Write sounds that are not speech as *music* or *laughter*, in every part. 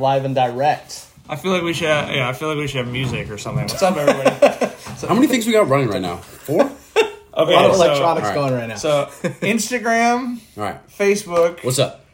live and direct. I feel like we should. Have, yeah, I feel like we should have music or something. What's up, everybody? *laughs* so, How many things we got running right now? Four? *laughs* Okay, A lot of so, electronics Alright. going right now. so *laughs* Instagram, right. Facebook. What's up?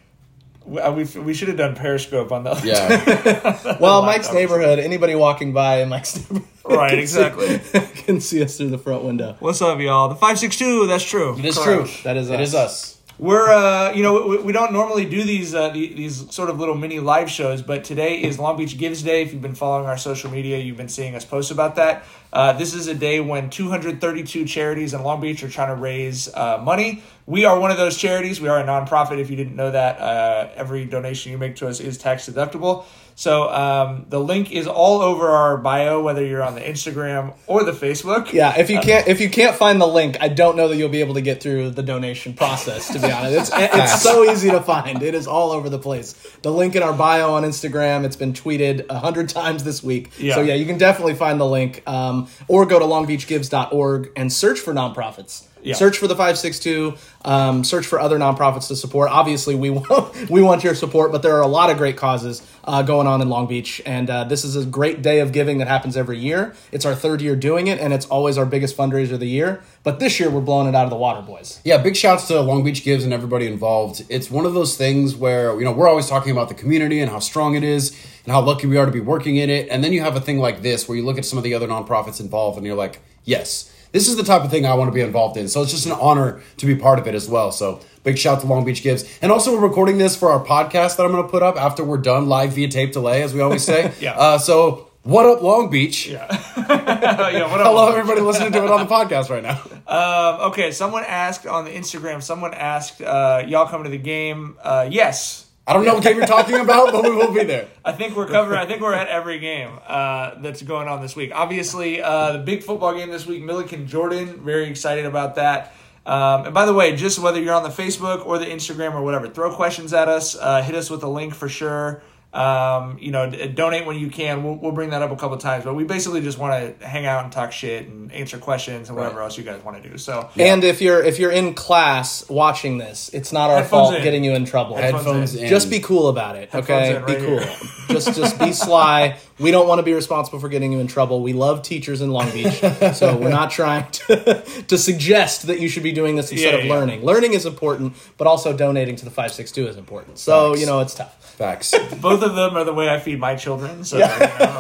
We, uh, we, we should have done Periscope on the other Yeah. well, Mike's neighborhood. Anybody walking by in Mike's neighborhood, Right, can see- exactly. can see us through the front window. What's up, y'all? The five six two. That's true. It is Correct. true. That is It us. is us. We're uh, you know we, we don't normally do these uh, the- these sort of little mini live shows, but today is Long Beach Gives Day. If you've been following our social media, you've been seeing us post about that. Uh, this is a day when 232 charities in Long Beach are trying to raise uh, money. We are one of those charities. We are a nonprofit. If you didn't know that, uh, every donation you make to us is tax deductible. So um, the link is all over our bio, whether you're on the Instagram or the Facebook. Yeah, if you can't if you can't find the link, I don't know that you'll be able to get through the donation process. To be honest, it's *laughs* it's so easy to find. It is all over the place. The link in our bio on Instagram. It's been tweeted a hundred times this week. Yeah. So yeah, you can definitely find the link, um, or go to longbeachgives.org and search for nonprofits. Yeah. Search for the five six two. Um, search for other nonprofits to support. Obviously, we *laughs* want we want your support, but there are a lot of great causes uh, going on in Long Beach, and uh, this is a great day of giving that happens every year. It's our third year doing it, and it's always our biggest fundraiser of the year. But this year, we're blowing it out of the water, boys. Yeah, big shouts to Long Beach Gives and everybody involved. It's one of those things where, you know, we're always talking about the community and how strong it is and how lucky we are to be working in it. And then you have a thing like this where you look at some of the other nonprofits involved and you're like, yes, this is the type of thing I want to be involved in. So it's just an honor to be part of it as well. So big shout to Long Beach Gives. And also, we're recording this for our podcast that I'm going to put up after we're done live via tape delay, as we always say. *laughs* Yeah. Uh, so, what up, Long Beach? yeah. *laughs* yeah. What up? Hello, everybody listening to it on the podcast right now. *laughs* Um, okay, someone asked on the Instagram. Someone asked, uh, "Y'all coming to the game?" Uh, yes, I don't know what game you're talking about, but we will be there. I think we're covering. I think we're at every game uh, that's going on this week. Obviously, uh, the big football game this week, Millikan Jordan. Very excited about that. Um, and by the way, just whether you're on the Facebook or the Instagram or whatever, throw questions at us. Uh, hit us with a link for sure. Um, you know, donate when you can. We'll, we'll bring that up a couple times, but we basically just want to hang out and talk shit and answer questions and whatever Right. else you guys want to do. So And if you're if you're in class watching this, it's not our Headphones fault in. getting you in trouble. Headphones Headphones in. in. Just be cool about it, okay? in Be cool. here. just just be sly. *laughs* We don't want to be responsible for getting you in trouble. We love teachers in Long Beach, *laughs* so we're not trying to *laughs* to suggest that you should be doing this instead Yeah, of yeah. learning. Learning is important, but also donating to the five six two is important. So Facts. you know it's tough. Facts. *laughs* both of them are the way I feed my children. So you know,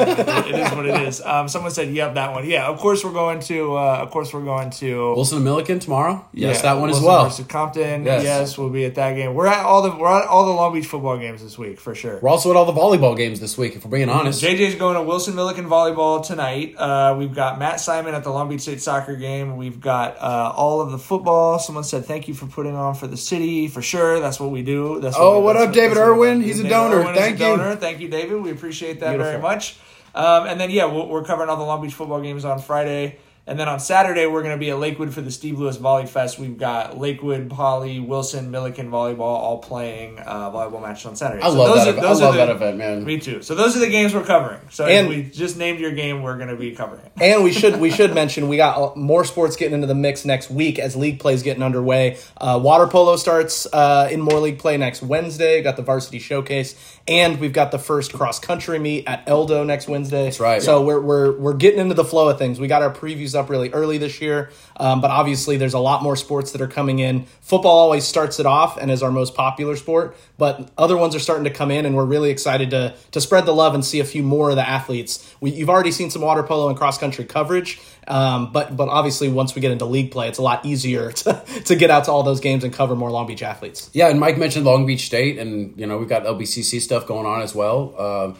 it is what it is. Um, someone said, "Yep, that one." Yeah, of course we're going to. Uh, of course we're going to. Wilson and Millikan tomorrow. Yes, yeah, that one as well. Versus Compton. Yes. Yes. we'll be at that game. We're at all the we're at all the Long Beach football games this week for sure. We're also at all the volleyball games this week, if we're being honest. JJ's going to Wilson Millikan volleyball tonight. Uh, we've got Matt Simon at the Long Beach State soccer game. We've got uh, all of the football. Someone said thank you for putting on for the city for sure. That's what we do. That's Oh, we- what up, David that's Irwin? we. He's a donor. Irwin is a Thank you. donor. Thank you, David. We appreciate that very much. Um, and then yeah, we're, we're covering all the Long Beach football games on Friday. And then on Saturday, we're going to be at Lakewood for the Steve Lewis Volley Fest. We've got Lakewood, Poly, Wilson, Millikan volleyball all playing uh, volleyball matches on Saturday. I So love those that. are- event. I love the- that event, man. me too. So those are the games we're covering. So And- we just named your game, we're going to be covering it. And we should we should mention we got uh, more sports getting into the mix next week as league play is getting underway. Uh, water polo starts uh, in Moore League play next Wednesday. Got the varsity showcase, and we've got the first cross country meet at Eldo next Wednesday. That's right. So we're we're we're getting into the flow of things. We got our previews up really early this year, um, but obviously there's a lot more sports that are coming in. Football always starts it off and is our most popular sport, but other ones are starting to come in, and we're really excited to to spread the love and see a few more of the athletes. We, you've already seen some water polo and cross country coverage, um, but but obviously once we get into league play, it's a lot easier *laughs* to, to get out to all those games and cover more Long Beach athletes. Yeah, and Mike mentioned Long Beach State, and you know we've got LBCC stuff going on as well. Uh,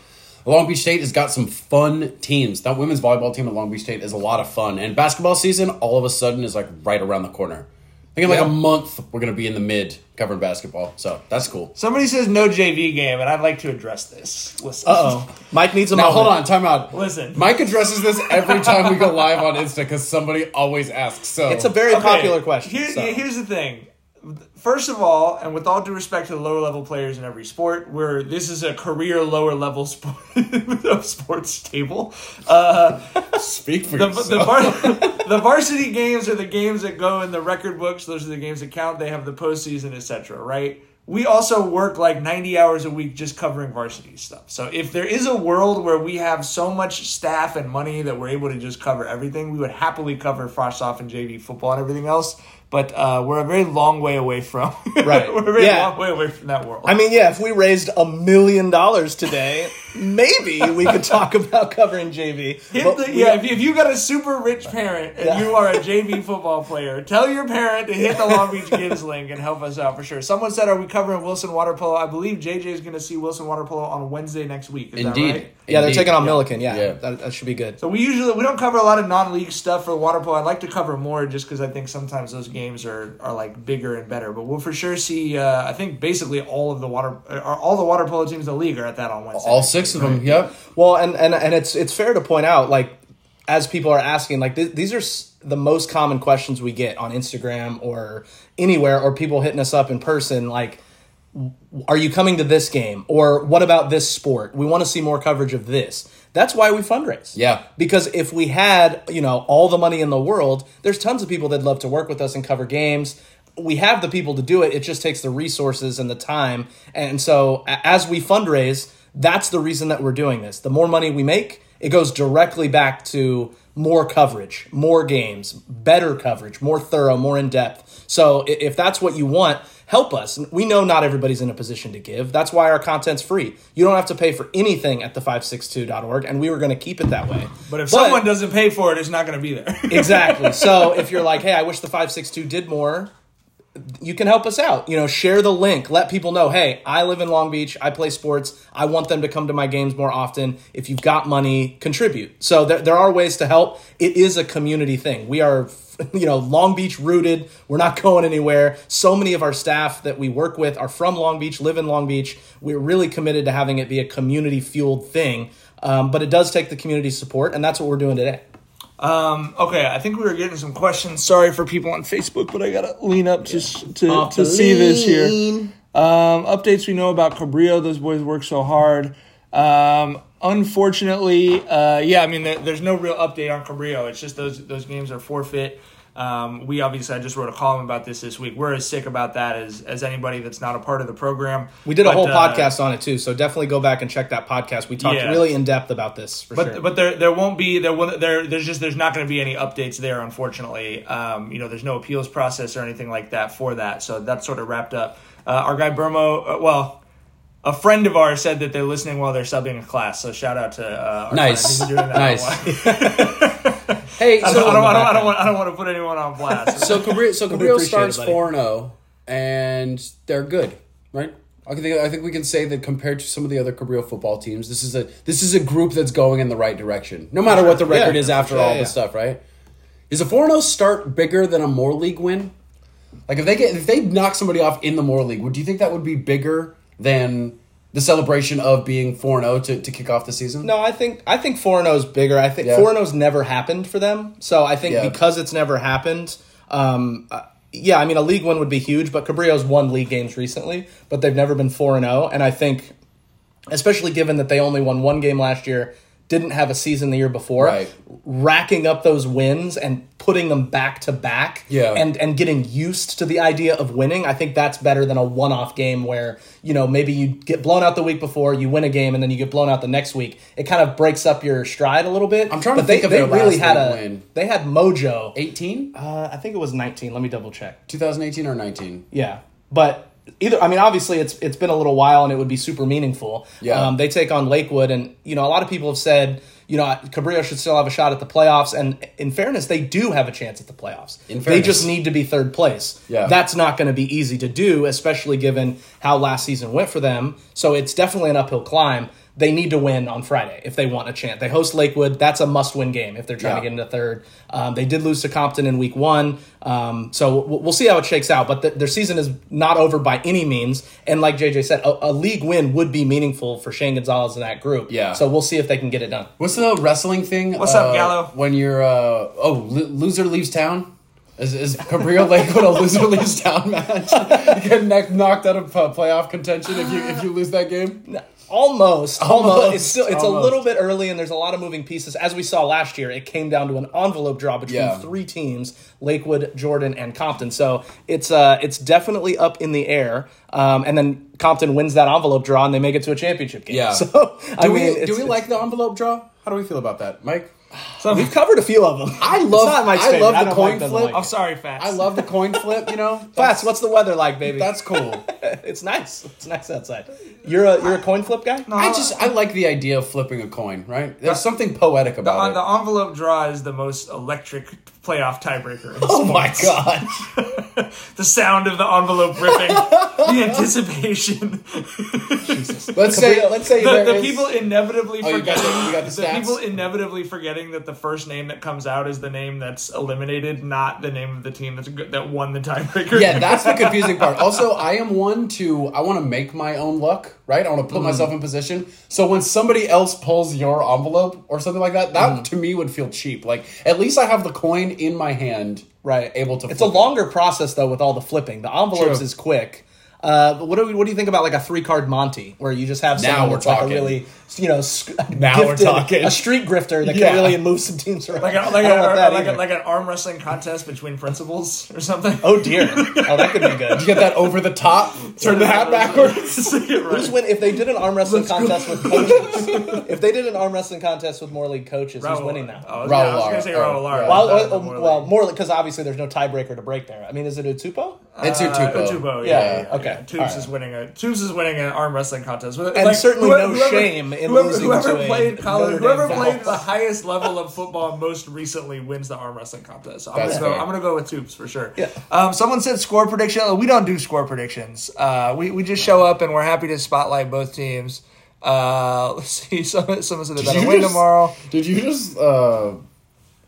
Long Beach State has got some fun teams. That women's volleyball team at Long Beach State is a lot of fun, and basketball season all of a sudden is like right around the corner. I think in like a month we're gonna be in the mid covering basketball, so that's cool. Somebody says no JV game, and I'd like to address this. Listen. Uh oh, Mike needs a Now moment. hold on, time out. Listen. Mike addresses this every time we go live on Insta because somebody always asks. So It's a very Okay, popular question. Here- so. Here's the thing. First of all, and with all due respect to the lower level players in every sport, where this is a career lower level sport *laughs* of sports table. Uh, speak for the, yourself. the, var- *laughs* the varsity games are the games that go in the record books. Those are the games that count. They have the postseason, etc. Right? we also work like 90 hours a week just covering varsity stuff. So if there is a world where we have so much staff and money that we're able to just cover everything, we would happily cover Frosh Soph and JV football and everything else. But uh, we're a very long way away from *laughs* Right. we're a very Yeah. long way away from that world. I mean, yeah, if we raised a million dollars today, maybe we could talk about covering JV. Hit But the, yeah, don't- if you, got a super rich parent and Yeah. you are a JV football player, tell your parent to hit the Long Beach Gives link and help us out for sure. Someone said, "Are we covering Wilson Water Polo?" I believe JJ is going to see Wilson Water Polo on Wednesday next week. Is Indeed. that right? yeah, they're taking on Yeah. Millikan. Yeah, Yeah. That, that should be good. So we usually we don't cover a lot of non-league stuff for water polo. I'd like to cover more just because I think sometimes those games are, are like bigger and better. But we'll for sure see. Uh, I think basically all of the water uh, all the water polo teams in the league are at that on Wednesday. All six of them. Yep. Well, and and and it's it's fair to point out, like as people are asking, like th- these are s- the most common questions we get on Instagram or anywhere, or people hitting us up in person, like. Are you coming to this game? Or what about this sport? We want to see more coverage of this. That's why we fundraise. Yeah. Because if we had, you know, all the money in the world, there's tons of people that'd love to work with us and cover games. We have the people to do it. It just takes the resources and the time. And so as we fundraise, that's the reason that we're doing this. The more money we make, it goes directly back to more coverage, more games, better coverage, more thorough, more in depth. So if that's what you want, help us. We know not everybody's in a position to give. That's why our content's free. You don't have to pay for anything at the562.org, and we were going to keep it that way. but if someone doesn't pay for it, it's not going to be there. *laughs* exactly. So if you're like, hey, I wish the 562 did more, you can help us out. You know, share the link. Let people know, hey, I live in Long Beach. I play sports. I want them to come to my games more often. If you've got money, contribute. So there, there are ways to help. It is a community thing. We are, *laughs* you know, Long Beach rooted. We're not going anywhere. So many of our staff that we work with are from Long Beach, live in Long Beach. We're really committed to having it be a community fueled thing. Um, but it does take the community support, and that's what we're doing today. Um, okay, I think we were getting some questions. Sorry for people on Facebook, but I gotta lean up just to, to the see this here. Um, updates we know about Cabrillo. Those boys work so hard. Um, unfortunately, uh, yeah, I mean, there, there's no real update on Cabrillo. It's just those those games are forfeit. Um, we obviously, I just wrote a column about this this week. We're as sick about that as, as anybody that's not a part of the program. We did a whole uh, podcast on it too, so definitely go back and check that podcast. We talked Yeah. really in depth about this for But sure. but there there won't be there will there there's just there's not going to be any updates there unfortunately. Um, you know there's no appeals process or anything like that for that. So that's sort of wrapped up. Uh, our guy Burmo, uh, well, a friend of ours said that they're listening while they're subbing a class. So shout out to uh, our Nice. doing that. Nice. *laughs* *laughs* Hey, I don't, I, don't, I, don't, I, don't want, I don't want to put anyone on blast. so Cabrillo, so Cabrillo starts it, buddy. four and zero, and they're good, right? I think I think we can say that compared to some of the other Cabrillo football teams, this is a this is a group that's going in the right direction. No matter what the record Yeah, is after yeah, all yeah. the stuff, right? Is a four and zero start bigger than a Moore League win? Like if they get if they knock somebody off in the Moore League, would do you think that would be bigger than the celebration of being four and zero to to kick off the season? no, I think I think four and is bigger. I think Yeah. four and never happened for them. So I think Yeah. because it's never happened, um, uh, yeah, I mean a league win would be huge. But Cabrillo's won league games recently, but they've never been four and zero. And I think, especially given that they only won one game last year, didn't have a season the year before, Right. racking up those wins and putting them back to back, Yeah. and and getting used to the idea of winning. I think that's better than a one-off game where you know maybe you get blown out the week before, you win a game, and then you get blown out the next week. It kind of breaks up your stride a little bit. I'm trying to think they, of they their really last had a win. they had mojo. 18? Uh, I think it was 19. Let me double check. 2018 or 19? Yeah, but either I mean, obviously it's it's been a little while, and it would be super meaningful. Yeah. um, they take on Lakewood, and you know a lot of people have said you know Cabrillo should still have a shot at the playoffs, and in fairness, they do have a chance at the playoffs. In fairness. they just need to be third place. Yeah. that's not going to be easy to do, especially given how last season went for them. So it's definitely an uphill climb. They need to win on Friday if they want a chance. They host Lakewood. That's a must-win game if they're trying to get into third. Um, they did lose to Compton in week one, um, so we'll, we'll see how it shakes out. But th their season is not over by any means. And like JJ said, a, a league win would be meaningful for Shane Gonzalez and that group. Yeah. So we'll see if they can get it done. What's the wrestling thing? What's uh, up, Gallo? When you're uh, oh lo- loser leaves town. Is, is Cabrillo Lakewood a loser leaves town match? *laughs* you get neck knocked out of uh, playoff contention if you if you lose that game. Almost, almost. Almost, It's still it's almost. a little bit early, and there's a lot of moving pieces. As we saw last year, it came down to an envelope draw between Yeah. three teams: Lakewood, Jordan, and Compton. So it's uh it's definitely up in the air. Um, and then Compton wins that envelope draw, and they make it to a championship game. Yeah. *laughs* So I Do mean, we do we like the envelope draw? How do we feel about that, Mike? We've covered a few of them. I *laughs* It's love- not Mike's I favorite. love the don't coin like flip. like I'm sorry, Fats. I love the coin flip. You know, *laughs* Fats, what's the weather like, baby? that's cool. *laughs* it's nice. It's nice outside. You're a you're a coin flip guy. I just I like the idea of flipping a coin. Right? There's something poetic about uh, it. the envelope draw is the most electric playoff tiebreaker. in *laughs* oh my god! *laughs* The sound of the envelope ripping, the *laughs* anticipation, Let's say let's say the, there the is- people inevitably Oh, you got forgetting the- you got the stats? people inevitably forgetting that the first name that comes out is the name that's eliminated, not the name of the team that's good, that won the tiebreaker. Yeah, that's the confusing part. Also, I am one to I want to make my own luck, right? I want to put mm. myself in position. So when somebody else pulls your envelope or something like that, that mm. to me would feel cheap. Like at least I have the coin in my hand, right Able to. it's a it. longer process though with all the flipping the envelopes True. is quick uh, but what do we, what do you think about like a three card Monty where you just have Now we're that's like a talking. really you know sc- *laughs* Now we're talking. a street grifter that Yeah. can really move some teams around like a, like, I a, don't want or that like, a, like an arm wrestling contest between principals or something. oh dear *laughs* oh that could be good You get that over the top, turn the hat backwards. *laughs* Who's win if they did an arm wrestling contest with coaches? if they did an arm wrestling contest with Moore League coaches, who's winning that? Oh, I was, gonna- I was Raul gonna say Lara. Raul Lara. Oh, well, That was well, more like- well, more because obviously there's no tiebreaker to break there. I mean, is it a It's your Uh, tupo. Utubo, Yeah, yeah, yeah, okay. yeah. Tubes Alright. is winning a Tubes is winning an arm wrestling contest, and And certainly no shame in whoever, losing whoever to played college, whoever played the highest level of football most recently wins the arm wrestling contest. So I'm gonna go. I'm gonna go with Tubes for sure. Yeah. Um, someone said score prediction. We don't do score predictions. Uh, we we just show up and we're happy to spotlight both teams. Uh, *laughs* let's see. Someone, someone said they better win just- tomorrow. Did you just? uh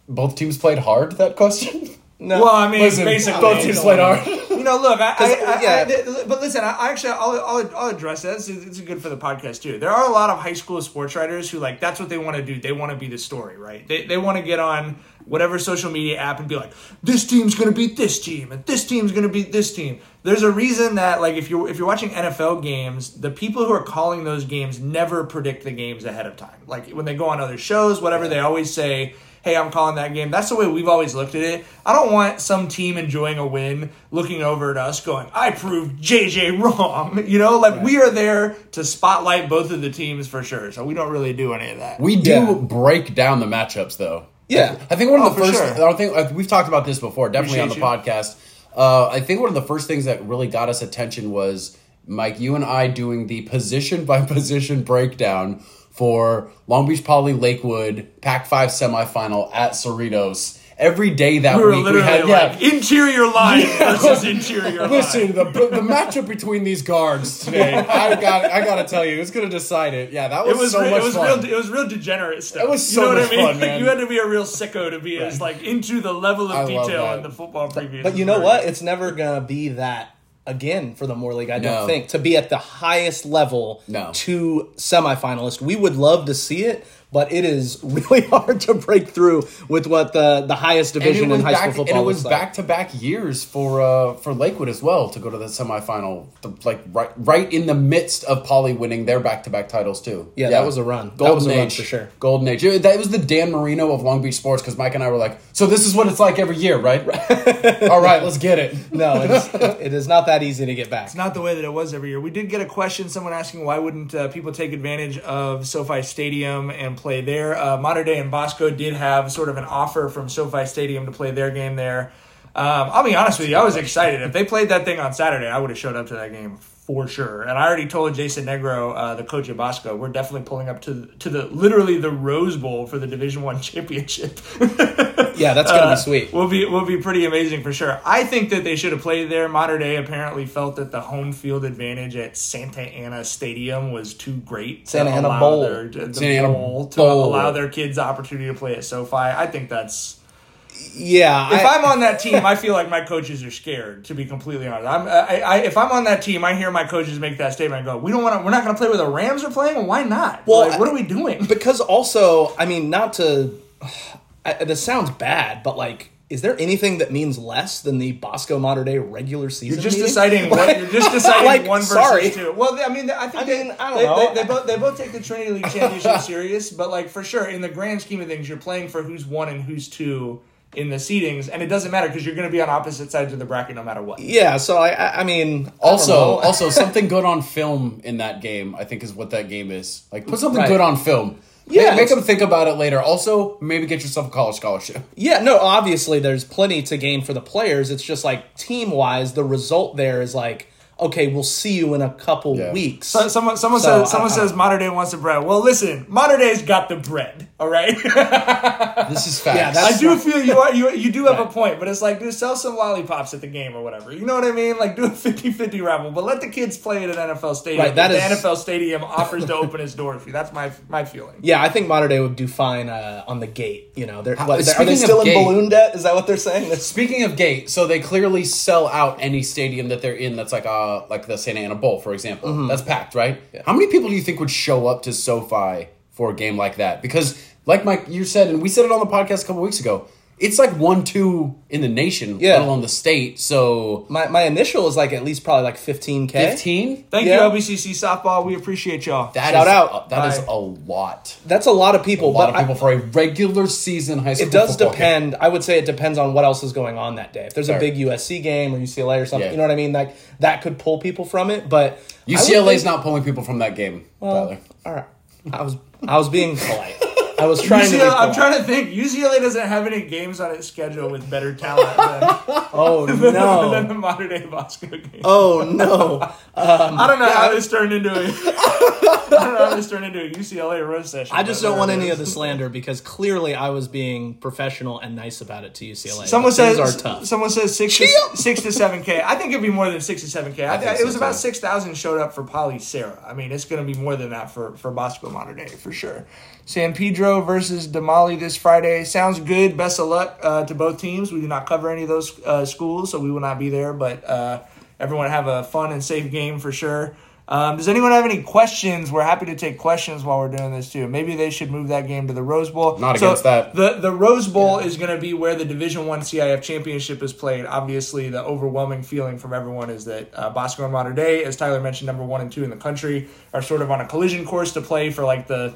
Both teams played hard. That question. No. Well, I mean, Listen, basically, both teams played hard. You know, look, I, I, yeah. I- but listen, I, I actually, I'll, I'll, I'll address that. It's, it's good for the podcast too. There are a lot of high school sports writers who like that's what they want to do. They want to be the story, right? They, they want to get on whatever social media app and be like, this team's going to beat this team, and this team's going to beat this team. There's a reason that like if you're if you're watching NFL games, the people who are calling those games never predict the games ahead of time. Like when they go on other shows, whatever, they always say hey, I'm calling that game. That's the way we've always looked at it. I don't want some team enjoying a win looking over at us going, I proved JJ wrong. *laughs* You know, like we are there to spotlight both of the teams for sure. So we don't really do any of that. We do Yeah. break down the matchups, though. Yeah. I think one of Oh, the first. sure. I don't think we've talked about this before. Definitely on the Appreciate podcast. Uh, I think one of the first things that really got us attention was Mike, you and I doing the position by *laughs* position breakdown for Long Beach Poly Lakewood Pac Five semifinal at Cerritos. Every day that we were week, we had like yeah. interior line versus interior *laughs* Listen, line. the, the matchup between these guards today, *laughs* I got I got to tell you, who's going to decide it? Yeah, that was, It was, so re- much it was fun. real. It was real degenerate stuff. It was you know so what much I mean? fun, Like, *laughs* you had to be a real sicko to be as like into the level of I detail in the football preview. But you know what? It's never gonna be that again for the Moore League. I don't No. think to be at the highest level No. to semifinalist. We would love to see it, but it is *laughs* really hard to break through with what the the highest division was in high back, school football and it was back to back years for uh, for Lakewood as well to go to the semifinal, the, like right right in the midst of Poly winning their back to back titles too. Yeah, that was a run. That Golden was a run age for sure. Golden age. It- That was the Dan Marino of Long Beach sports because Mike and I were like, so this is what it's like every year, right? *laughs* All right, let's get it. No, it's, it is not that easy to get back. It's not the way that it was every year. We did get a question, someone asking why wouldn't uh, people take advantage of SoFi Stadium and play there. Uh, Mater Dei and Bosco did have sort of an offer from SoFi Stadium to play their game there. Um, I'll be honest with you, I was excited. If they played that thing on Saturday, I would have showed up to that game for sure. And I already told Jason Negro, uh, the coach of Bosco, we're definitely pulling up to to the literally the Rose Bowl for the Division One *laughs* championship. Yeah, that's gonna Uh, be sweet. Will be will be pretty amazing for sure. I think that they should have played there. Mater Dei apparently felt that the home field advantage at Santa Ana Stadium was too great. to Santa Ana allow Bowl. their- the Santa Ana bowl to Bowl. allow their kids the opportunity to play at SoFi. I think that's Yeah, if I, I'm on that team, I feel like my coaches are scared. To be completely honest, I'm, I, I, if I'm on that team, I hear my coaches make that statement. and go, we don't want to. We're not going to play where the Rams are playing. Why not? Well, Like, what are we doing? because also, I mean, not to. I, this sounds bad, but like is there anything that means less than the Bosco Mater Dei regular season? You're just meeting? deciding *laughs* what you're just deciding Like, one versus sorry. two. Well, I mean, I think I they, mean, I don't they, know. They, they both they both take the Trinity League championship *laughs* serious, but like for sure, in the grand scheme of things, you're playing for who's one and who's two in the seedings, and it doesn't matter because you're going to be on opposite sides of the bracket no matter what. Yeah, so I, I, I mean, Also, know. also something good on film in that game. I think is what that game is. Like, put something Right. good on film. Yeah, Yeah, make, them think about it later. Also, maybe get yourself a college scholarship. *laughs* Yeah, no, obviously there's plenty to gain for the players. It's just like team wise, the result there is like, okay, we'll see you in a couple Yeah. weeks. So, someone someone So, says someone I- I- says Mater Dei wants the bread. Well, listen, Mater Dei's got the bread. All right. *laughs* This is facts. Yeah, I do feel you are you you do have a point, but it's like dude, sell some lollipops at the game or whatever. You know what I mean? Like do a 50-50 raffle, but let the kids play it at an NFL stadium. Right, that the NFL stadium offers to open its door for you. That's my my feeling. yeah, I think Mater Dei would do fine uh, on the gate. You know, they're, what, are speaking they of still in gate- balloon debt? Is that what they're saying? *laughs* Speaking of gate, so they clearly sell out any stadium that they're in. That's like uh like the Santa Ana Bowl, for example. Mm-hmm. That's packed, right? How many people do you think would show up to SoFi for a game like that? Because, like Mike, you said, and we said it on the podcast a couple weeks ago. It's like one two in the nation, Yeah. let alone the state. So My my initial is like at least probably like 15k. fifteen. Thank Yeah. you, LBCC softball. We appreciate y'all. That Shout is- out. uh, that is Bye. a lot. That's a lot of people. A lot but of people I- for a regular season high school. it does football game. depend. I would say it depends on what else is going on that day. If there's Fair. a big USC game or UCLA or something, Yeah. you know what I mean. Like that could pull people from it. But I would UCLA's think- not pulling people from that game, Tyler. All right, I was I was being polite. I was trying to. I'm trying to think. UCLA doesn't have any games on its schedule with better talent than, *laughs* *laughs* Oh than, than no! the Mater Dei Bosco game. Oh no! *laughs* Um, I don't know how this turned into a. I don't know how this turned into a UCLA roast session. I just don't want any of the slander because clearly I was being professional and nice about it to UCLA. Someone says are tough. someone says six to, six to seven k. I think it'd be more than six to seven k. I, think it so, was about six thousand showed up for Poly Serra. I mean, it's going to be more than that for for Bosco Mater Dei for sure. San Pedro versus Damali this Friday sounds good. Best of luck uh, to both teams. We do not cover any of those uh, schools, so we will not be there. But uh, everyone have a fun and safe game for sure. Um, does anyone have any questions? We're happy to take questions while we're doing this too. Maybe they should move that game to the Rose Bowl. Not So against that. The the Rose Bowl is going to be where the Division One CIF championship is played. Obviously, the overwhelming feeling from everyone is that uh, Bosco and Mater Dei, as Tyler mentioned, number one and two in the country, are sort of on a collision course to play for like the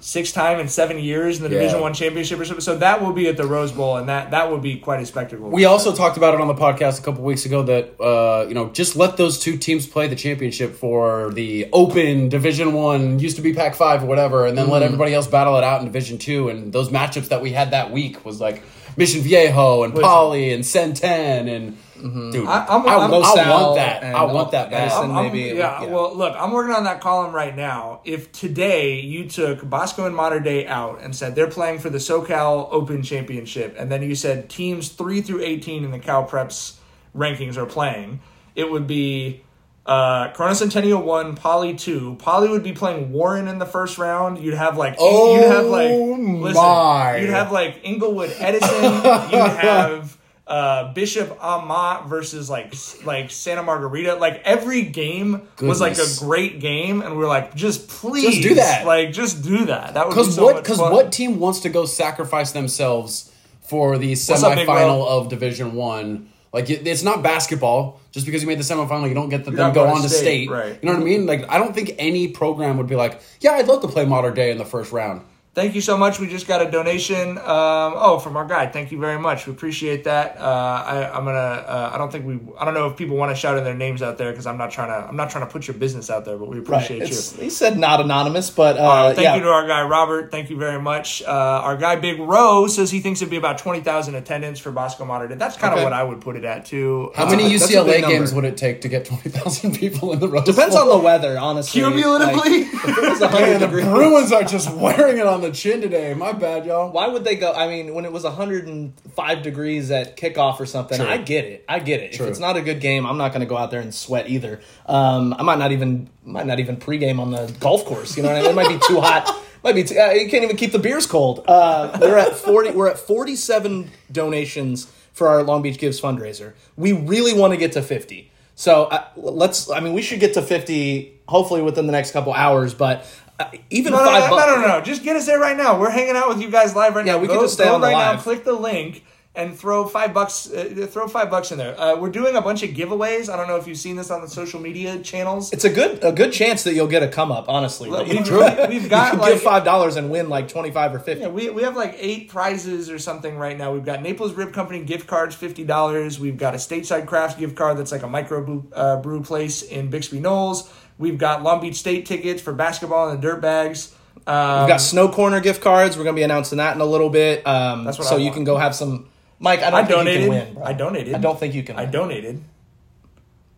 sixth time in seven years in the Yeah. Division One championship or something. So that will be at the Rose Bowl, and that that would be quite a spectacle. We also talked about it on the podcast a couple weeks ago that uh, you know just let those two teams play the championship for the Open Division One, used to be Pac Five or whatever, and then Mm-hmm. let everybody else battle it out in Division Two. And those matchups that we had that week was like Mission Viejo and Listen. Poly and Centen and dude, I- I, I'm- I'm- I LaSalle want that. and I want that bad. Edison. I'm- I'm- maybe, yeah, yeah. Well, look, I'm working on that column right now. If today you took Bosco and Mater Dei out and said they're playing for the SoCal Open Championship, and then you said teams three through 18 in the Cal Preps rankings are playing, it would be uh, Corona Centennial one, Poly two. Poly would be playing Warren in the first round. You'd have like oh you'd have like Oh, listen, my. you'd have like Inglewood Edison. you'd *laughs* have uh, Bishop Amat versus like like Santa Margarita. Like every game was like a great game, and we are like, just please, Just do that. Like just do that. That would be Because so what? Because what team wants to go sacrifice themselves for the semifinal Will? of Division One? Like it, it's not basketball. Just because you made the semifinal, you don't get to then go on to to state, state. right. You know what I mean? Like I don't think any program would be like, yeah, I'd love to play Mater Dei in the first round. Thank you so much. We just got a donation. Um, oh, from our guy. Thank you very much. We appreciate that. Uh, I, I'm gonna. Uh, I don't think we. I don't know if people want to shout in their names out there because I'm not trying to. I'm not trying to put your business out there, but we Right. appreciate you. It's, he said not anonymous, but uh, Uh, thank yeah. you to our guy Robert. Thank you very much. Uh, our guy Big Row says he thinks it'd be about twenty thousand attendance for Bosco Mater. Dei. That's kind of Okay. what I would put it at too. How many UCLA games would it take to get twenty thousand people in the Rose Depends on the weather, honestly. Cumulatively? Like, if it was 100 the degrees. Bruins are just wearing it on the chin today. My bad, y'all. Why would they go? I mean, when it was 105 degrees at kickoff or something, True. I get it. I get it. True. If it's not a good game, I'm not going to go out there and sweat either. Um, I might not even might not even pregame on the golf course. You know what I mean? It might be too *laughs* hot. Might be. Too, uh, you can't even keep the beers cold. Uh, we're at 40. We're at 47 donations for our Long Beach Gives fundraiser. We really want to get to 50. So uh, let's. I mean, we should get to 50. Hopefully within the next couple hours, but. Uh, even No, no, five no, bucks. no, no, no. Just get us there right now. We're hanging out with you guys live right Yeah, now. we go, can just stay go on right now. Click the link and throw five bucks. Uh, throw five bucks in there. Uh, we're doing a bunch of giveaways. I don't know if you've seen this on the social media channels. It's a good a good chance that you'll get a come up. Honestly, Look, we've, we've *laughs* got can like give five dollars and win like twenty five or fifty. Yeah, we, we have like eight prizes or something right now. We've got Naples Rib Company gift cards, fifty dollars. We've got a Stateside Crafts gift card that's like a micro brew, uh, brew place in Bixby Knolls. We've got Long Beach State tickets for basketball and the dirt bags. Um, We've got Snow Corner gift cards. We're gonna be announcing that in a little bit. Um, That's what so I you want. can go have some. Mike, I don't I think donated. you can win. Bro. I donated. I don't think you can. I donated.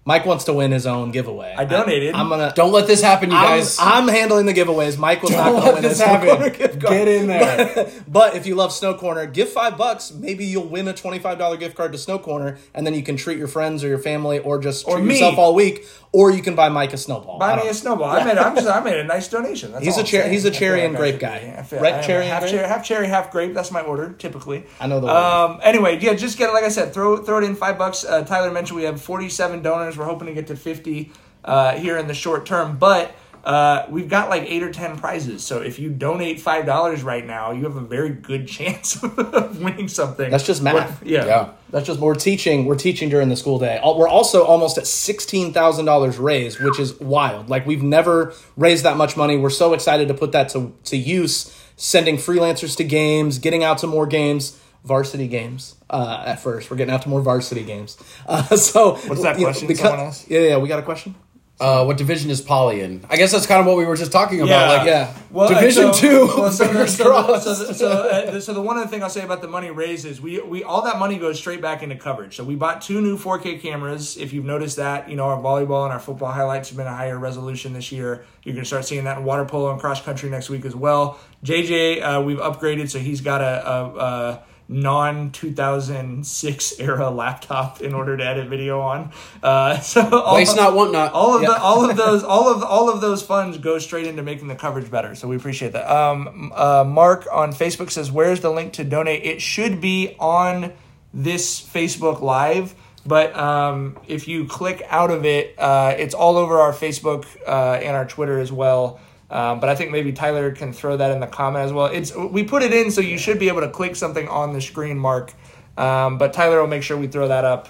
Mike wants to win his own giveaway. I donated. I'm gonna. Don't let this happen, you I'm, guys. I'm handling the giveaways. Mike was not Don't going to let win this Snow Corner happen. gift card. Get in there. *laughs* But if you love Snow Corner, give five bucks. Maybe you'll win a twenty-five dollar gift card to Snow Corner, and then you can treat your friends or your family, or just Or treat me. yourself all week. Or you can buy Mike a snowball. Buy me a snowball. I made. I'm just. *laughs* I made a nice donation. That's He's a I'm cher- he's a cherry and grape guy. feel, Red cherry and half grape? cherry, half cherry, half grape. That's my order typically. I know the word. Um. Anyway, yeah, just get it. Like I said, throw throw it in five bucks. Uh, Tyler mentioned we have 47 donors. We're hoping to get to 50 uh, here in the short term, but. Uh, we've got like eight or ten prizes, so if you donate five dollars right now, you have a very good *laughs* chance of winning something. That's just math. Yeah. yeah. That's just we're teaching. We're teaching during the school day. We're also almost at sixteen thousand dollars raised, which is wild. Like we've never raised that much money. We're so excited to put that to to use. Sending freelancers to games, getting out to more games, varsity games. Uh, at first, we're getting out to more varsity games. Uh, *laughs* so What's that you know, question? because- Someone else? Yeah, yeah. We got a question. Uh, what division is Poly in? I guess that's kind of what we were just talking about. Yeah. Like, Yeah. Well, Division and two, Well, so, the, so, the, so, so, uh, so the one other thing I'll say about the money raised is we we all that money goes straight back into coverage. So we bought two new 4K cameras. If you've noticed that, you know our volleyball and our football highlights have been a higher resolution this year. You're going to start seeing that in water polo and cross country next week as well. JJ, uh, we've upgraded, so he's got a. a, a non 2006 era laptop in order to edit video on. Uh, *laughs* so all, Waste not, want not. all of Yeah. the, all of *laughs* those all of all of those funds go straight into making the coverage better. So we appreciate that. Um, uh, Mark on Facebook says, "Where's the link to donate?" It should be on this Facebook Live. But um, if you click out of it, uh, it's all over our Facebook uh, and our Twitter as well. Um, but I think maybe Tyler can throw that in the comment as well. It's we put it in so you should be able to click something on the screen, Mark. Um, but Tyler will make sure we throw that up,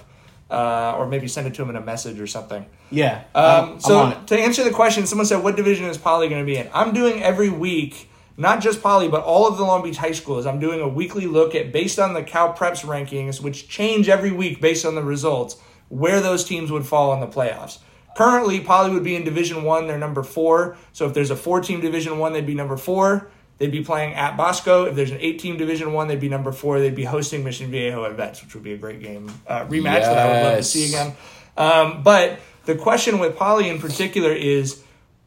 uh, or maybe send it to him in a message or something. Yeah. Um, so to answer the question, someone said, "What division is Poly going to be in?" I'm doing every week, not just Poly, but all of the Long Beach high schools. I'm doing a weekly look at based on the Cal Preps rankings, which change every week based on the results, where those teams would fall in the playoffs. Currently, Poly would be in Division One. They're number four. So if there's a four-team Division One, they'd be number four. They'd be playing at Bosco. If there's an eight-team Division One, they'd be number four. They'd be hosting Mission Viejo at Vets, which would be a great game uh, rematch that I would love to see again. Um, but the question with Poly in particular is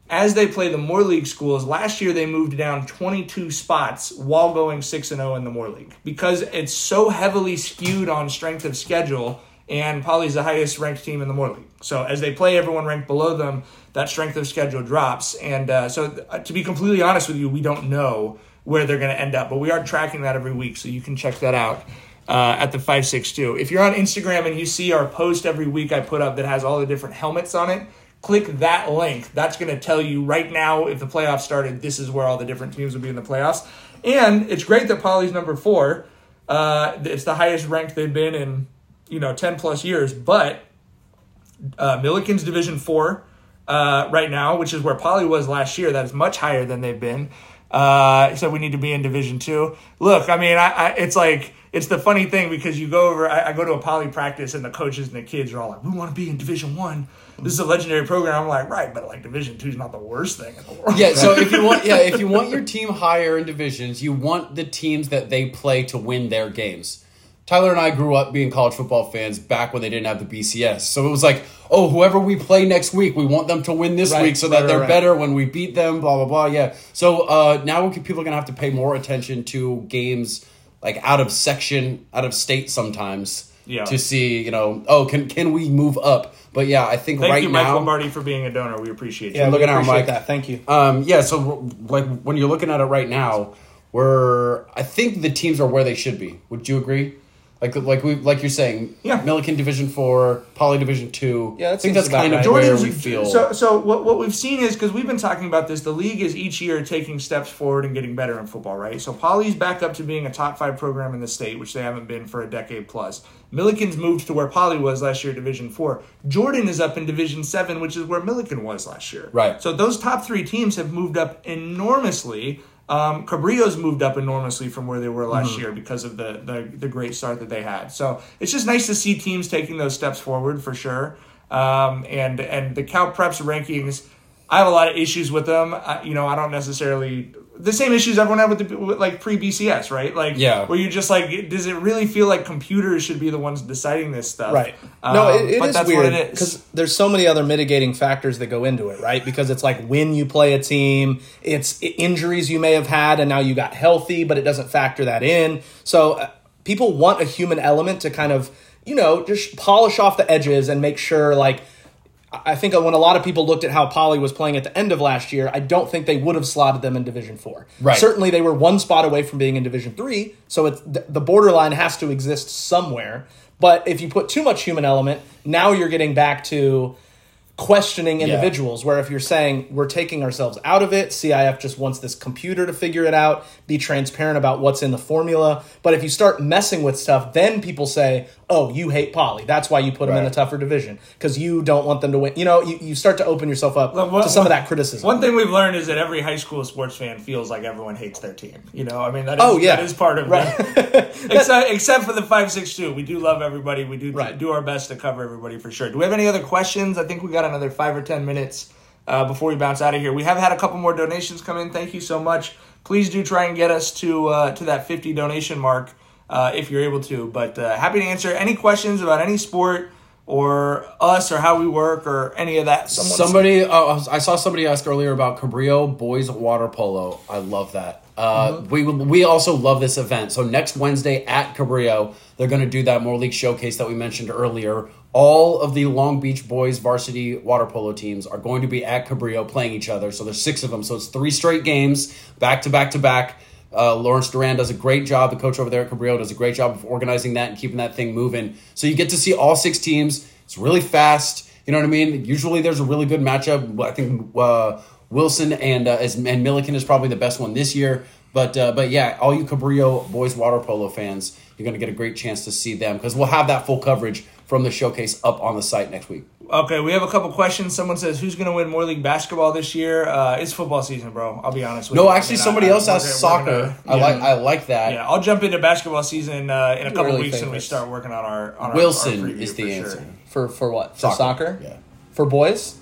as they play the Moore League schools, last year they moved down 22 spots while going 6 and 0 in the Moore League because it's so heavily skewed on strength of schedule and Poly's the highest ranked team in the Moore League. So as they play everyone ranked below them, that strength of schedule drops. And uh, so uh, to be completely honest with you, we don't know where they're going to end up, but we are tracking that every week, so you can check that out uh, at the 562. If you're on Instagram and you see our post every week I put up that has all the different helmets on it, click that link. That's going to tell you right now if the playoffs started, this is where all the different teams will be in the playoffs. And it's great that Poly's number four. Uh, it's the highest ranked they've been in, you know, 10 plus years. But uh, Millikan's Division Four uh, right now, which is where Poly was last year. That is much higher than they've been. Uh, so we need to be in Division Two. Look, I mean, I, I, it's like it's the funny thing because you go over. I, I go to a Poly practice and the coaches and the kids are all like, "We want to be in Division One. This is a legendary program." I'm like, "Right, but like Division Two is not the worst thing in the world." Yeah, so *laughs* if you want, yeah, if you want your team higher in divisions, you want the teams that they play to win their games. Tyler and I grew up being college football fans back when they didn't have the BCS, so it was like, oh, whoever we play next week, we want them to win this Right, week so right, that they're right, right. better when we beat them. Blah blah blah. Yeah. So uh, now people are gonna have to pay more attention to games like out of section, out of state sometimes. Yeah. To see, you know, oh, can can we move up? But yeah, I think Thank right you, Mike now. Lombardi, for being a donor. We appreciate you. Yeah, look at our appreciate mic. that. Thank you. Um, yeah, so like when you're looking at it right now, we're I think the teams are where they should be. Would you agree? Like like we like you're saying, Yeah. Millikan Division Four, Poly Division Two. Yeah, I think that's about kind of right. where we feel. so so what what we've seen is because we've been talking about this. The league is each year taking steps forward and getting better in football, right? So Poly's back up to being a top five program in the state, which they haven't been for a decade plus. Millikan's moved to where Poly was last year, Division Four. Jordan is up in Division Seven, which is where Millikan was last year. Right. So those top three teams have moved up enormously. Um, Cabrillo's moved up enormously from where they were last Mm-hmm. year because of the, the the great start that they had. So it's just nice to see teams taking those steps forward for sure. Um, and and the Cal Preps rankings, I have a lot of issues with them. I, you know, I don't necessarily the same issues everyone had with the with like pre BCS, right? Like, Yeah. where you just like, does it really feel like computers should be the ones deciding this stuff? Right. Um, no, it, it but is that's weird what it is. because there's so many other mitigating factors that go into it, right? Because it's like when you play a team, it's injuries you may have had, and now you got healthy, but it doesn't factor that in. So uh, people want a human element to kind of, you know, just polish off the edges and make sure, like. I think when a lot of people looked at how Poly was playing at the end of last year, I don't think they would have slotted them in Division Four. Right. Certainly, they were one spot away from being in Division Three, so it's the the borderline has to exist somewhere. But if you put too much human element, now you're getting back to questioning individuals. Where if you're saying we're taking ourselves out of it, CIF just wants this computer to figure it out, be transparent about what's in the formula. But if you start messing with stuff, then people say, "Oh, you hate Poly. That's why you put them in a tougher division because you don't want them to win." You know, you, you start to open yourself up what- to some of that criticism. One thing we've learned is that every high school sports fan feels like everyone hates their team. You know, I mean that is, Oh, yeah. that is part of Right. it. *laughs* except except for the five six two, we do love everybody. We do Right. do our best to cover everybody for sure. Do we have any other questions? I think we got another five or ten minutes uh, before we bounce out of here. We have had a couple more donations come in. Thank you so much. Please do try and get us to uh, to that fifty donation mark uh, if you're able to. But uh, happy to answer any questions about any sport or us or how we work or any of that. Someone's- Somebody, uh, I saw somebody ask earlier about Cabrillo boys water polo. I love that. Uh, We we also love this event. So next Wednesday at Cabrillo, they're going to do that Moore League showcase that we mentioned earlier. All of the Long Beach boys varsity water polo teams are going to be at Cabrillo playing each other. So there's six of them. So it's three straight games, back to back to back. Uh, Lawrence Duran does a great job. The coach over there at Cabrillo does a great job of organizing that and keeping that thing moving. So you get to see all six teams. It's really fast. You know what I mean? Usually there's a really good matchup. I think uh, Wilson and uh, and Millikan is probably the best one this year. But uh, but yeah, all you Cabrillo boys water polo fans, you're going to get a great chance to see them because we'll have that full coverage from the showcase up on the site next week. Okay, we have a couple questions. Someone says, "Who's going to win Moore League basketball this year?" Uh, it's football season, bro. I'll be honest with you. No, I actually, mean, somebody I- else asked soccer. gonna- I like I like that. Yeah, I'll jump into basketball season uh, in a couple early weeks when we start working on our on our- Wilson our preview is the for answer. Sure. for for what? For Soccer, soccer? yeah. For boys?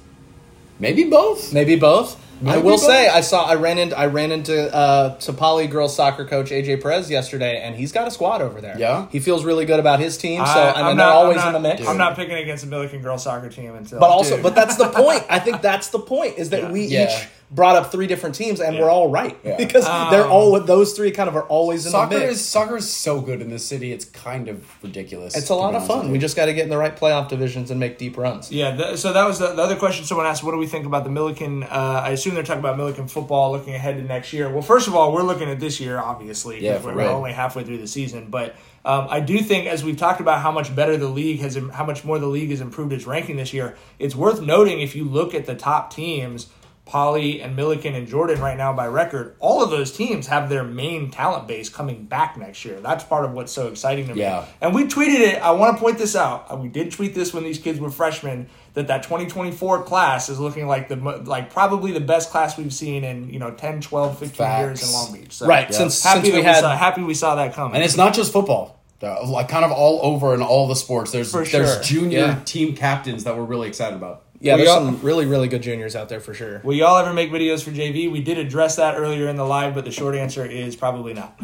Maybe both. Maybe both. I will both. say I saw I ran into I ran into uh to Poly girls soccer coach AJ Perez yesterday and he's got a squad over there. Yeah? He feels really good about his team, so I- I mean I'm they're not- always I'm in the not- mix. I'm not picking against the Millikan girls soccer team until. But also, Dude. but that's the *laughs* point. I think that's the point is that we Yeah. each brought up three different teams and Yeah. we're all right Yeah. *laughs* because they're Um, all those three kind of are always in Soccer the mix. is soccer is so good in this city. It's kind of ridiculous. it's a lot of fun. We just got to get in the right playoff divisions and make deep runs. Yeah, th- so that was the, the other question someone asked. What do we think about the Millikan? Uh, I assume they're talking about Millikan football looking ahead to next year. Well, first of all, we're looking at this year, obviously, Yeah, because for we're, real. only halfway through the season. But um, I do think, as we've talked about how much better the league has, how much more the league has improved its ranking this year, it's worth noting if you look at the top teams. Poly and Millikan and Jordan right now by record, all of those teams have their main talent base coming back next year. That's part of what's so exciting to me. Yeah. And we tweeted it. I want to point this out. Uh, We did tweet this when these kids were freshmen. That that 2024 class is looking like the mo- like probably the best class we've seen in you know 10, 12, 15 years in Long Beach. So Right, since happy since we that had saw, happy we saw that coming. And it's not just football. Uh, Like kind of all over in all the sports. There's For there's junior Yeah. team captains that we're really excited about. Yeah, there's some really really good juniors out there for sure. Will y'all ever make videos for JV? We did address that earlier in the live, but the short answer is probably not.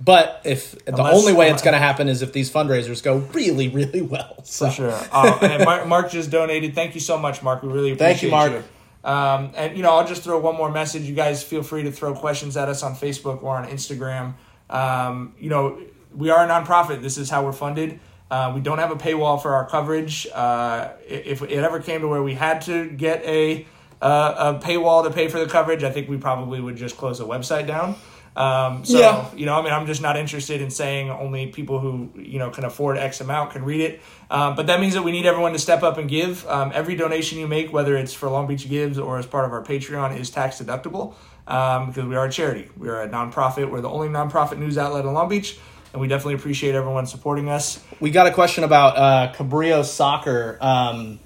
But if the only way it's going to happen is if these fundraisers go really, really well. So. For sure. Uh, and Mark, *laughs* Mark just donated. Thank you so much, Mark. We really appreciate Thank you, Mark. Um, and you know, I'll just throw one more message. You guys feel free to throw questions at us on Facebook or on Instagram. Um, you know, we are a nonprofit. This is how we're funded. Uh, we don't have a paywall for our coverage. Uh, if it ever came to where we had to get a uh, a paywall to pay for the coverage, I think we probably would just close the website down. Um, so Yeah. you know, I mean, I'm just not interested in saying only people who you know can afford X amount can read it. Um, but that means that we need everyone to step up and give. Um, every donation you make, whether it's for Long Beach Gives or as part of our Patreon, is tax deductible um, because we are a charity. We are a nonprofit. We're the only nonprofit news outlet in Long Beach, and we definitely appreciate everyone supporting us. We got a question about uh, Cabrillo soccer. Um,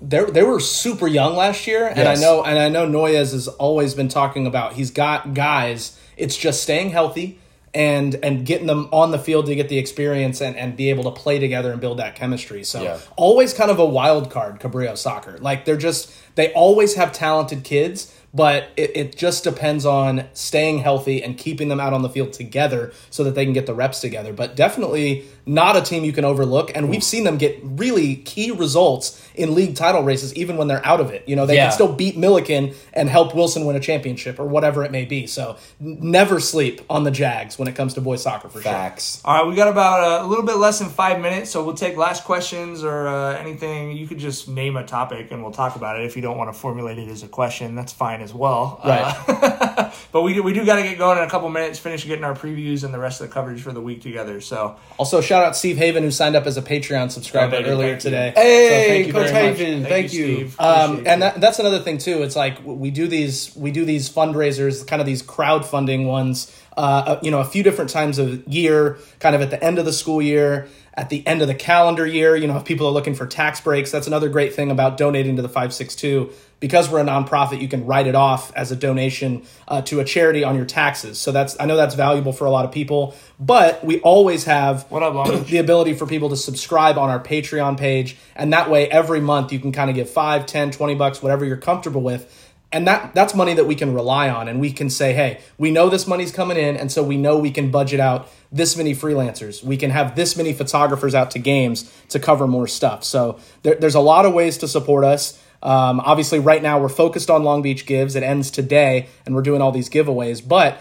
they they were super young last year, and Yes. I know and I know Noyes has always been talking about he's got guys. It's just staying healthy and and getting them on the field to get the experience and, and be able to play together and build that chemistry. So Yeah. always kind of a wild card, Cabrillo soccer. Like they're just they always have talented kids, but it, it just depends on staying healthy and keeping them out on the field together so that they can get the reps together. But definitely not a team you can overlook. And we've seen them get really key results in league title races, even when they're out of it. You know, they Yeah. can still beat Millikan and help Wilson win a championship or whatever it may be. So n- never sleep on the Jags when it comes to boys soccer for Facts. All right, we got about uh, a little bit less than five minutes, so we'll take last questions or uh, anything. You could just name a topic and we'll talk about it. If you don't want to formulate it as a question, that's fine as well. Right. Uh, *laughs* but we do, we do got to get going in a couple minutes, finish getting our previews and the rest of the coverage for the week together. So. Also, shout out Steve Haven who signed up as a Patreon subscriber Oh, thank earlier thank you. today. Hey, So thank you Coach very much. Haven, thank, you. Steve. Um, and that, that's another thing too. It's like we do these we do these fundraisers, kind of these crowdfunding ones. Uh, you know, a few different times of year, kind of at the end of the school year, at the end of the calendar year. You know, if people are looking for tax breaks, that's another great thing about donating to the five six two. Because we're a nonprofit, you can write it off as a donation uh, to a charity on your taxes. So that's I know that's valuable for a lot of people. But we always have What up, the ability for people to subscribe on our Patreon page. And that way, every month you can kind of give 5, 10, 20 bucks, whatever you're comfortable with. And that that's money that we can rely on. And we can say, hey, we know this money's coming in. And so we know we can budget out this many freelancers. We can have this many photographers out to games to cover more stuff. So there, there's a lot of ways to support us. Um, obviously, right now we're focused on Long Beach Gives. It ends today, and we're doing all these giveaways. But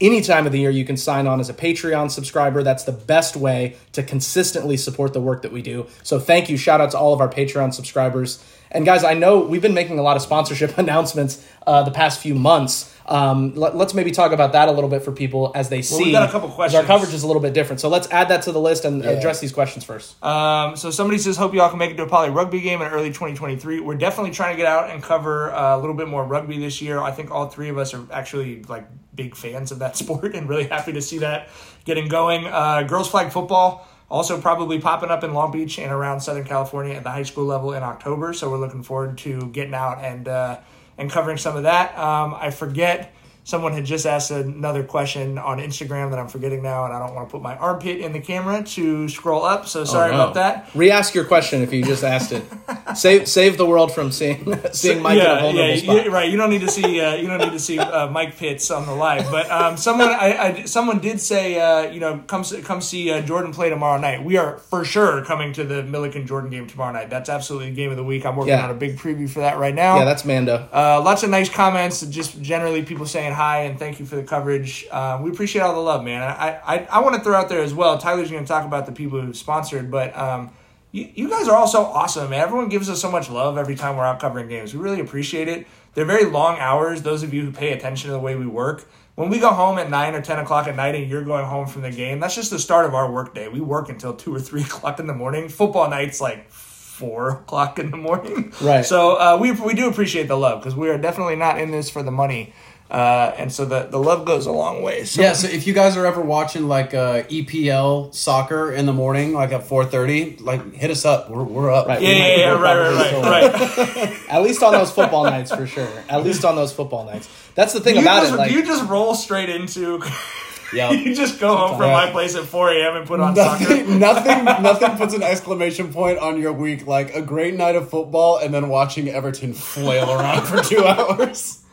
any time of the year you can sign on as a patreon subscriber that's the best way to consistently support the work that we do so thank you shout out to all of our patreon subscribers and guys i know we've been making a lot of sponsorship *laughs* announcements uh, the past few months um, let, us maybe talk about that a little bit for people as they see We've got a couple questions. our coverage is a little bit different so let's add that to the list and address these questions first Um, so somebody says, hope y'all can make it to a poly rugby game in early 2023. We're definitely trying to get out and cover uh, a little bit more rugby this year. I think all three of us are actually like big fans of that *laughs* sport and really happy to see that getting going. Uh, girls flag football also probably popping up in Long Beach and around Southern California at the high school level in October. So we're looking forward to getting out and uh, and covering some of that. Um, I forget. Someone had just asked another question on Instagram that I'm forgetting now, and I don't want to put my armpit in the camera to scroll up. So sorry Oh, no. about that. re-ask your question if you just asked it *laughs* save save the world from seeing *laughs* seeing mike in a vulnerable yeah, spot you- right. You don't need to see uh, you don't need to see uh, Mike Pitts on the live, but um, someone I, I someone did say uh, you know come come see uh, Jordan play tomorrow night. We are for sure coming to the Millikan Jordan game tomorrow night. That's absolutely the game of the week. I'm working Yeah. on a big preview for that right now. yeah that's mando Uh, lots of nice comments, just generally people saying hi and thank you for the coverage. Uh, we appreciate all the love, man. I I, I want to throw out there as well. Tyler's going to talk about the people who sponsored, but um, you, you guys are all so awesome, man. Everyone gives us so much love every time we're out covering games. We really appreciate it. They're very long hours. Those of you who pay attention to the way we work. When we go home at nine or ten o'clock at night, and you're going home from the game, that's just the start of our workday. We work until two or three *laughs* o'clock in the morning. Football nights like four o'clock in the morning. Right. So uh, we we do appreciate the love because we are definitely not in this for the money, uh, and so the the love goes a long way. So Yeah, so if you guys are ever watching like uh, EPL soccer in the morning, like at four thirty, like hit us up. We're, we're up. Right. yeah, yeah, yeah, right, right, right, *laughs* right. At least on those football nights, for sure. At least on those football nights. That's the thing You about just, it. Like, you just roll straight into. *laughs* Yeah. you just go home from my place at 4 a.m. and put on soccer. Nothing, *laughs* nothing, nothing puts an exclamation point on your week like a great night of football and then watching Everton flail around for two hours.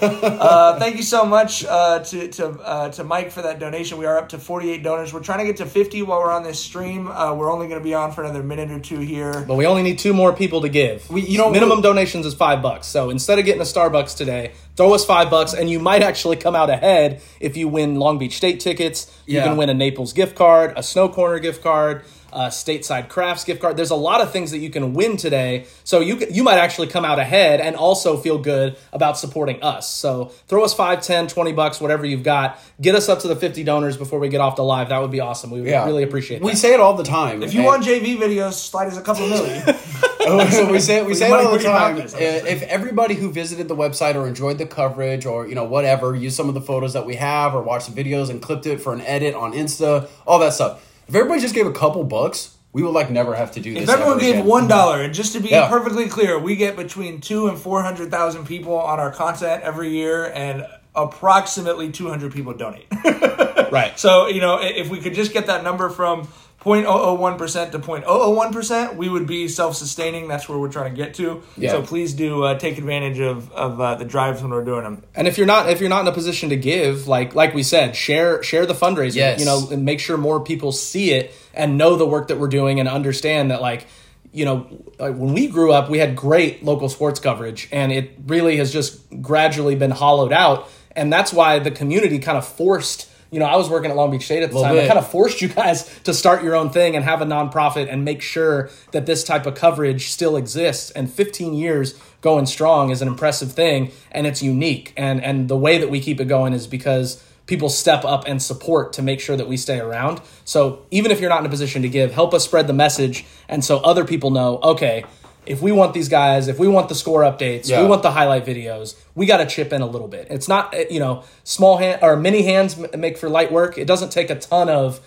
Uh, thank you so much uh, to to uh, to Mike for that donation. We are up to 48 donors. We're trying to get to 50 while we're on this stream. Uh, we're only going to be on for another minute or two here. but we only need two more people to give. We- you know, minimum we- donations is five bucks. So instead of getting a Starbucks today, throw us five bucks, and you might actually come out ahead if you win Long Beach State tickets. You Yeah. can win a Naples gift card, a Snow Corner gift card. Uh, stateside crafts gift card. There's a lot of things that you can win today. So you you might actually come out ahead and also feel good about supporting us. So throw us 5, 10, 20 bucks, whatever you've got. Get us up to the 50 donors before we get off the live. That would be awesome. We would Yeah. really appreciate it. We say it all the time. If you and- want JV videos, slide us a couple million. *laughs* *laughs* so we say we say it all the where your mouth time. is, obviously. If everybody who visited the website or enjoyed the coverage or you know whatever, used some of the photos that we have or watched the videos and clipped it for an edit on Insta, all that stuff. If everybody just gave a couple bucks, we would like never have to do this. If everyone ever gave again. one dollar, and just to be Yeah. perfectly clear, we get between two and four hundred thousand people on our content every year, and approximately two hundred people donate. *laughs* right. so you know, if we could just get that number from 0.001% to 0.001%, we would be self-sustaining. That's where we're trying to get to. Yeah. So please do uh, take advantage of of uh, the drives when we're doing them. And if you're not if you're not in a position to give, like like we said, share share the fundraiser. Yes. You know, and make sure more people see it and know the work that we're doing and understand that like you know when we grew up we had great local sports coverage and it really has just gradually been hollowed out and that's why the community kind of forced you know i was working at long beach state at the time it bit. kind of forced you guys *laughs* to start your own thing and have a nonprofit and make sure that this type of coverage still exists. And 15 years going strong is an impressive thing, and it's unique. And and the way that we keep it going is because people step up and support to make sure that we stay around. So even if you're not in a position to give, help us spread the message, and so other people know. Okay. If we want these guys, if we want the score updates, Yeah. we want the highlight videos, we got to chip in a little bit. It's not, uh, you know, small hand or many hands make for light work. It doesn't take a ton of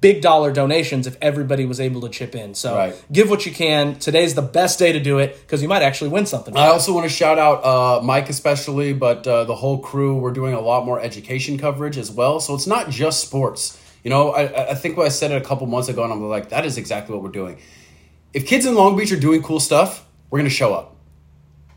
big dollar donations if everybody was able to chip in. So Right. give what you can. Today's the best day to do it because you might actually win something. I also want to shout out uh, Mike especially, but uh, the whole crew. We're doing a lot more education coverage as well. So it's not just sports. You know, I, I- I think I said it a couple months ago, and I'm like, that is exactly what we're doing. If kids in Long Beach are doing cool stuff, we're gonna show up.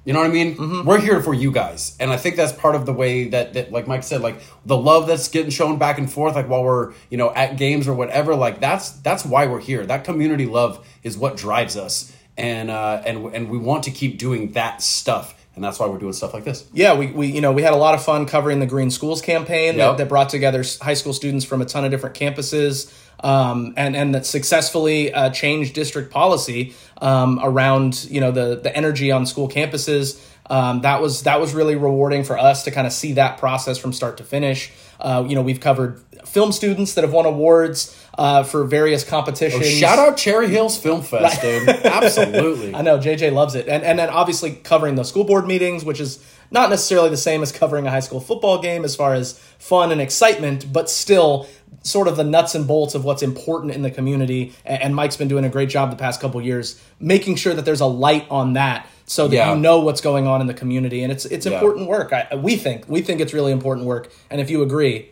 You know what I mean? We're here for you guys, and I think that's part of the way that, that, like Mike said, like the love that's getting shown back and forth, like while we're you know at games or whatever. Like that's that's why we're here. That community love is what drives us, and uh, and and we want to keep doing that stuff, and that's why we're doing stuff like this. Yeah, we, we you know we had a lot of fun covering the Green Schools campaign Yep. that, that brought together high school students from a ton of different campuses, um, and and that successfully uh, changed district policy um, around you know the the energy on school campuses. Um, that was that was really rewarding for us to kind of see that process from start to finish. Uh, you know, we've covered film students that have won awards uh, for various competitions. Shout out Cherry Hills Film Fest, dude! *laughs* Absolutely. I know JJ loves it, and and then obviously covering the school board meetings, which is not necessarily the same as covering a high school football game as far as fun and excitement, but still sort of the nuts and bolts of what's important in the community. And, and Mike's been doing a great job the past couple years, making sure that there's a light on that, so that Yeah. you know what's going on in the community, and it's it's Yeah. important work. I, we think we think it's really important work, and if you agree,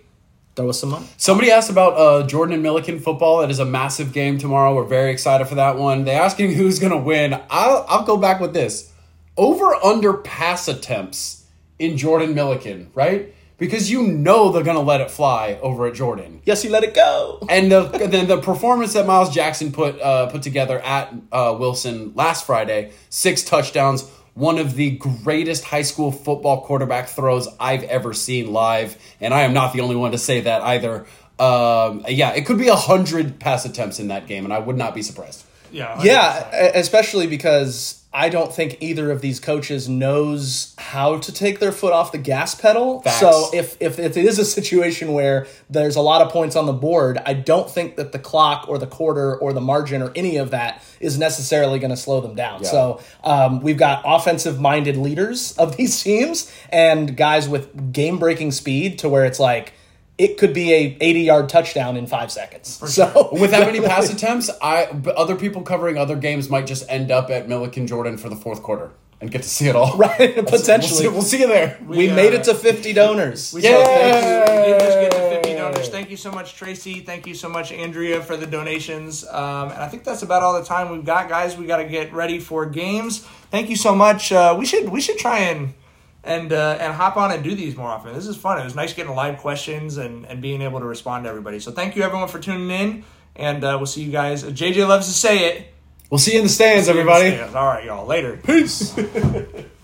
throw us some money. Somebody asked about uh, Jordan and Millikan football. It is a massive game tomorrow. We're very excited for that one. They asking who's going to win. I'll, I'll go back with this: over under pass attempts in Jordan Millikan, right? Because you know they're going to let it fly over at Jordan. Yes, you let it go. And the, then the performance that Miles Jackson put uh, put together at uh, Wilson last Friday, six touchdowns, one of the greatest high school football quarterback throws I've ever seen live, and I am not the only one to say that either. Um, yeah, it could be a hundred pass attempts in that game, and I would not be surprised. Yeah. Yeah, e- especially because I don't think either of these coaches knows how to take their foot off the gas pedal. Facts. So if, if if it is a situation where there's a lot of points on the board, I don't think that the clock or the quarter or the margin or any of that is necessarily going to slow them down. Yeah. So um, we've got offensive minded leaders of these *laughs* teams and guys with game breaking speed to where it's like it could be a 80 yard touchdown in five seconds. So With that many *laughs* pass attempts, I other people covering other games might just end up at Millikan Jordan for the fourth quarter and get to see it all. *laughs* right, We'll potentially. see, we'll see you there. We uh, made it to 50 donors. We said thank you. We did just get to Yay! 50 donors. Thank you so much, Tracy. Thank you so much, Andrea, for the donations. Um, and I think that's about all the time we've got, guys. We got to get ready for games. Thank you so much. Uh, we should we should try and and uh, and hop on and do these more often. This is fun. It was nice getting live questions and and being able to respond to everybody. So thank you everyone for tuning in, and uh, we'll see you guys. JJ loves to say it. We'll see you in the stands, everybody. All right, y'all. Later. Peace. *laughs*